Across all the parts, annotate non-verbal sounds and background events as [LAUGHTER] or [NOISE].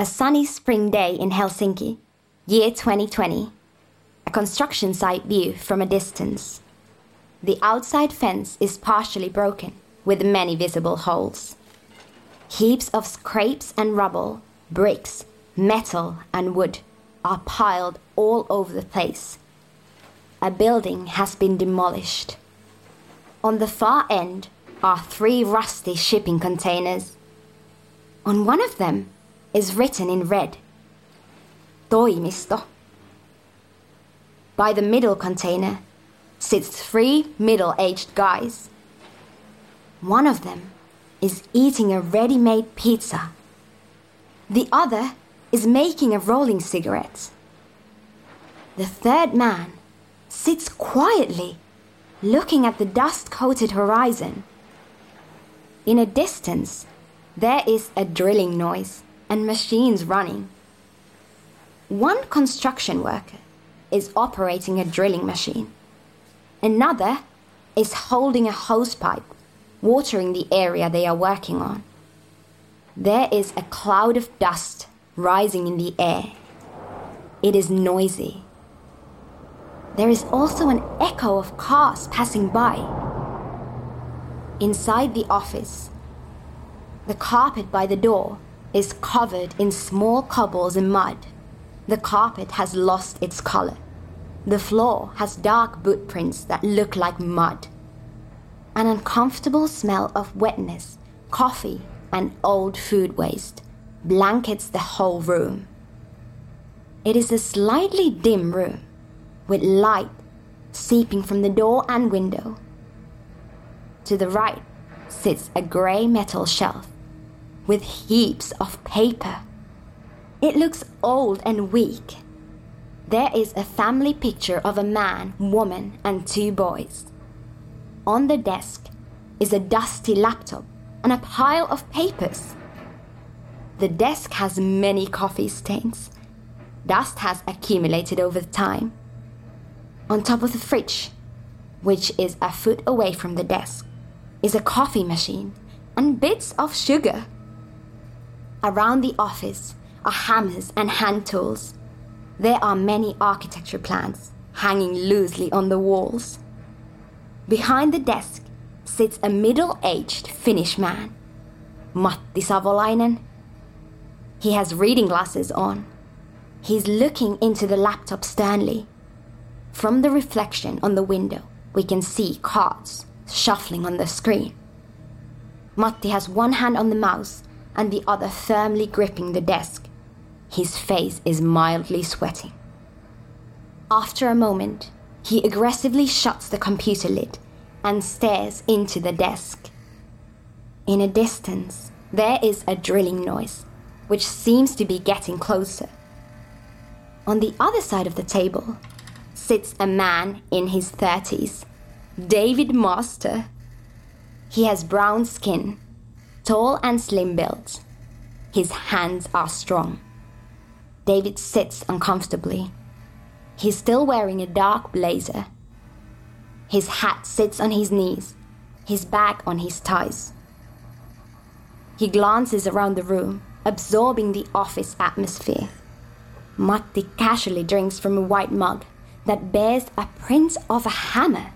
A sunny spring day in Helsinki, year 2020. A construction site view from a distance. The outside fence is partially broken, with many visible holes. Heaps of scrapes and rubble, bricks, metal, and wood are piled all over the place. A building has been demolished. On the far end are three rusty shipping containers. On one of them is written in red Toimisto. By the middle container sits three middle aged guys. One of them is eating a ready made pizza. The other is making a rolling cigarette. The third man sits quietly looking at the dust coated horizon. In a distance, there is a drilling noise and machines running. One construction worker is operating a drilling machine. Another is holding a hosepipe, watering the area they are working on. There is a cloud of dust rising in the air. It is noisy. There is also an echo of cars passing by. Inside the office, the carpet by the door is covered in small cobbles and mud. The carpet has lost its color. The floor has dark boot prints that look like mud. An uncomfortable smell of wetness, coffee, and old food waste blankets the whole room. It is a slightly dim room, with light seeping from the door and window. To the right sits a grey metal shelf with heaps of paper. It looks old and weak. There is a family picture of a man, woman, and two boys. On the desk is a dusty laptop and a pile of papers. The desk has many coffee stains. Dust has accumulated over time. On top of the fridge, which is a foot away from the desk, is a coffee machine and bits of sugar. Around the office are hammers and hand tools. There are many architecture plans hanging loosely on the walls. Behind the desk sits a middle aged Finnish man, Matti Savolainen. He has reading glasses on. He's looking into the laptop sternly. From the reflection on the window, we can see cards shuffling on the screen. Matti has one hand on the mouse and the other firmly gripping the desk. His face is mildly sweating. After a moment, he aggressively shuts the computer lid and stares into the desk. In a distance, there is a drilling noise, which seems to be getting closer. On the other side of the table sits a man in his 30s, David Master. He has brown skin tall and slim built. His hands are strong. David sits uncomfortably. He's still wearing a dark blazer. His hat sits on his knees, his bag on his thighs. He glances around the room, absorbing the office atmosphere. Matti casually drinks from a white mug that bears a print of a hammer.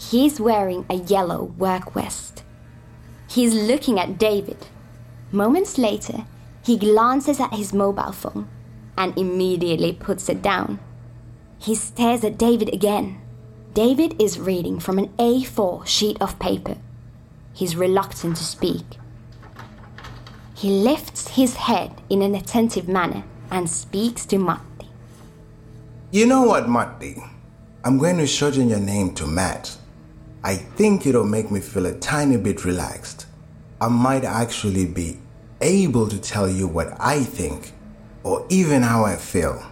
He's wearing a yellow work vest. He's looking at David. Moments later, he glances at his mobile phone and immediately puts it down. He stares at David again. David is reading from an A4 sheet of paper. He's reluctant to speak. He lifts his head in an attentive manner and speaks to Matti. You know what, Matti? I'm going to shorten your name to Matt. I think it'll make me feel a tiny bit relaxed. I might actually be able to tell you what I think or even how I feel.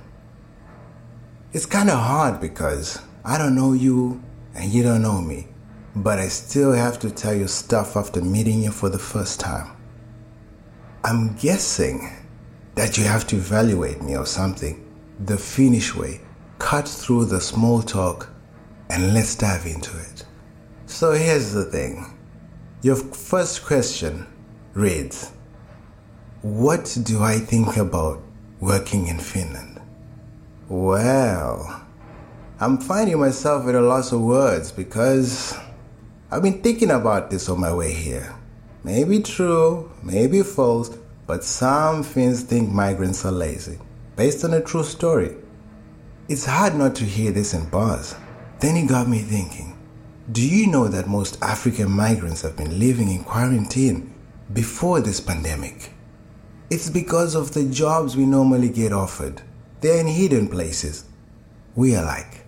It's kind of hard because I don't know you and you don't know me, but I still have to tell you stuff after meeting you for the first time. I'm guessing that you have to evaluate me or something the Finnish way. Cut through the small talk and let's dive into it. So here's the thing. Your first question reads What do I think about working in Finland? Well, I'm finding myself at a loss of words because I've been thinking about this on my way here. Maybe true, maybe false, but some Finns think migrants are lazy, based on a true story. It's hard not to hear this in bars. Then it got me thinking do you know that most African migrants have been living in quarantine before this pandemic? It's because of the jobs we normally get offered. They're in hidden places. We are like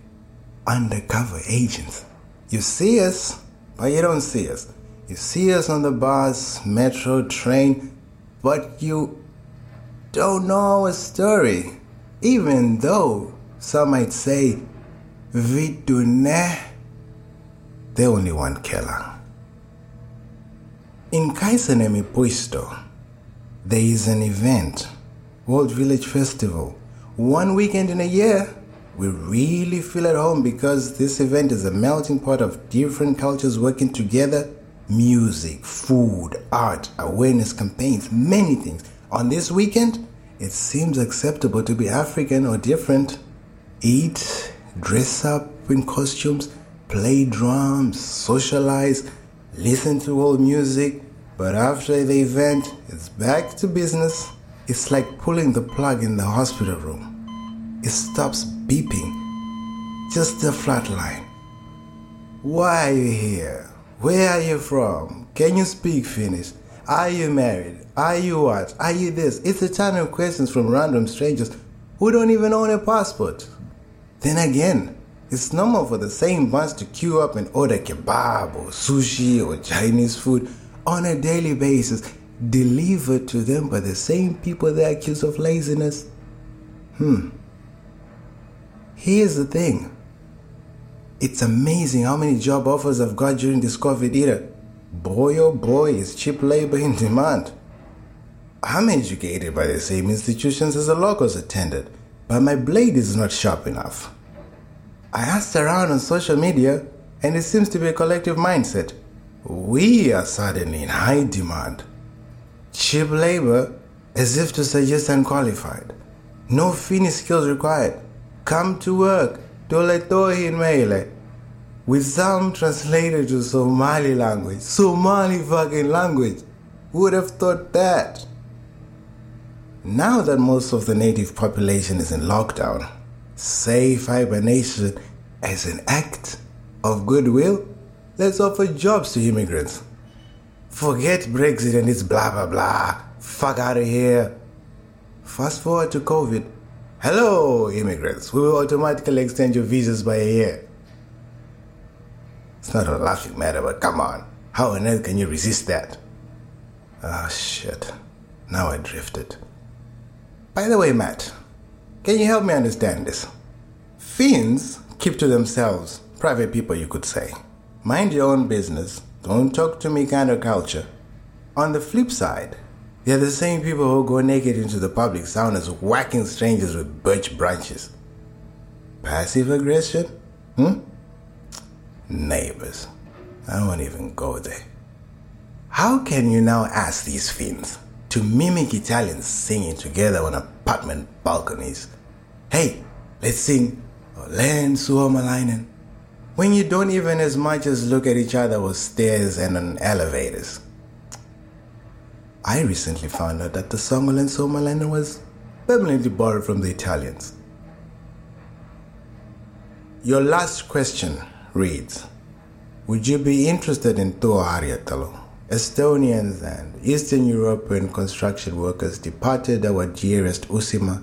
undercover agents. You see us, but you don't see us. You see us on the bus, metro, train, but you don't know our story. Even though some might say, Vidune, they only one killer. In Kaisaniemi Puisto, there is an event, World Village Festival. One weekend in a year, we really feel at home because this event is a melting pot of different cultures working together music, food, art, awareness campaigns, many things. On this weekend, it seems acceptable to be African or different. Eat, dress up in costumes, play drums, socialize, listen to old music. But after the event, it's back to business. It's like pulling the plug in the hospital room. It stops beeping, just a flat line. Why are you here? Where are you from? Can you speak Finnish? Are you married? Are you what? Are you this? It's a ton of questions from random strangers who don't even own a passport. Then again, it's normal for the same bunch to queue up and order kebab or sushi or Chinese food on a daily basis, delivered to them by the same people they accuse of laziness. Hmm. Here's the thing it's amazing how many job offers I've got during this COVID era. Boy, oh boy, is cheap labor in demand. I'm educated by the same institutions as the locals attended, but my blade is not sharp enough. I asked around on social media, and it seems to be a collective mindset. We are suddenly in high demand. Cheap labor, as if to suggest unqualified. No Finnish skills required. Come to work Toletohin Mele, with some translated to Somali language. Somali fucking language. Who would have thought that? Now that most of the native population is in lockdown, safe hibernation as an act of goodwill, let's offer jobs to immigrants. Forget Brexit and its blah blah blah. Fuck out of here. Fast forward to COVID Hello, immigrants. We will automatically extend your visas by a year. It's not a laughing matter, but come on. How on earth can you resist that? Ah, oh, shit. Now I drifted. By the way, Matt, can you help me understand this? Finns keep to themselves, private people, you could say. Mind your own business, don't talk to me kind of culture. On the flip side, they're the same people who go naked into the public saunas whacking strangers with birch branches. Passive aggression? Hmm? Neighbors. I won't even go there. How can you now ask these Finns to mimic Italians singing together on apartment balconies? Hey, let's sing Olen Suomalainen when you don't even as much as look at each other with stairs and on elevators. I recently found out that the song Olen Suomalainen was permanently borrowed from the Italians. Your last question reads Would you be interested in Työharjoittelu? Estonians and Eastern European construction workers departed our dearest Uusimaa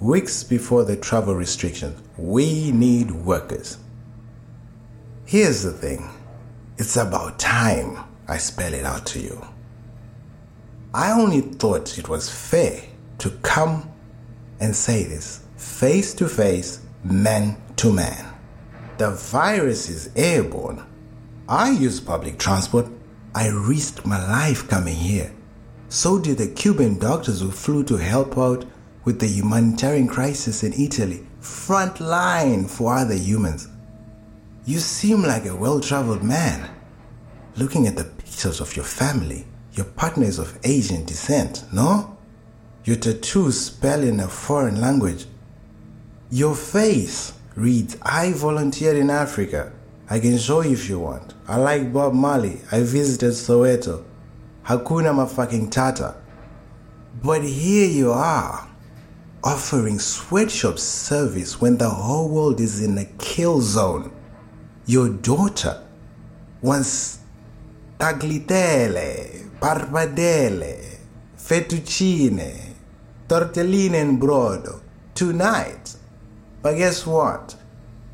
weeks before the travel restrictions. We need workers. Here's the thing it's about time I spell it out to you. I only thought it was fair to come and say this face to face, man to man. The virus is airborne. I use public transport. I risked my life coming here. So did the Cuban doctors who flew to help out with the humanitarian crisis in Italy. Front line for other humans. You seem like a well traveled man. Looking at the pictures of your family, your partner is of Asian descent, no? Your tattoo spelling a foreign language. Your face reads, I volunteered in Africa. I can show you if you want. I like Bob Marley. I visited Soweto. Hakuna mafucking Tata. But here you are, offering sweatshop service when the whole world is in a kill zone. Your daughter wants tagliatelle, pappardelle, fettuccine, tortellini and brodo tonight. But guess what?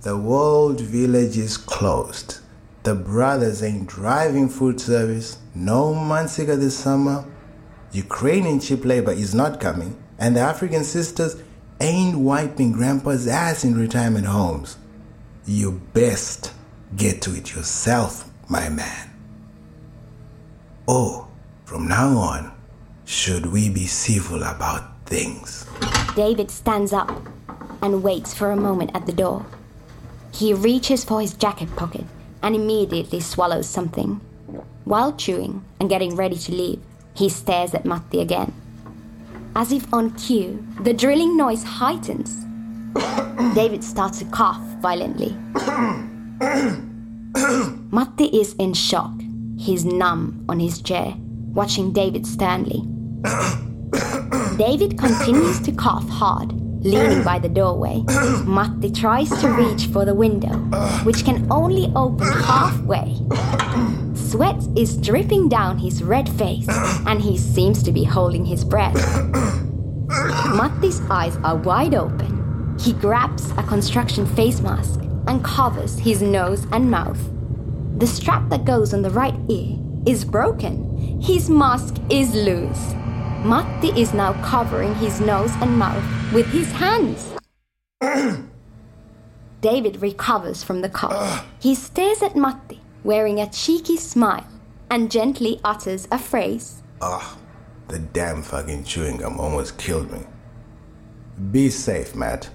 The world village is closed. The brothers ain't driving food service. No Mansiga this summer. Ukrainian cheap labor is not coming. And the African sisters ain't wiping grandpa's ass in retirement homes. You best get to it yourself, my man. Oh, from now on, should we be civil about things? David stands up and waits for a moment at the door. He reaches for his jacket pocket and immediately swallows something. While chewing and getting ready to leave, he stares at Matti again. As if on cue, the drilling noise heightens. [COUGHS] David starts to cough violently. [COUGHS] Matti is in shock. He's numb on his chair, watching David sternly. [COUGHS] David continues to cough hard, leaning by the doorway. [COUGHS] Matti tries to reach for the window, which can only open halfway. Sweat is dripping down his red face, and he seems to be holding his breath. Matti's eyes are wide open. He grabs a construction face mask and covers his nose and mouth. The strap that goes on the right ear is broken. His mask is loose. Matti is now covering his nose and mouth with his hands. [CLEARS THROAT] David recovers from the cough. He stares at Matti, wearing a cheeky smile, and gently utters a phrase. Ah, the damn fucking chewing gum almost killed me. Be safe, Matt.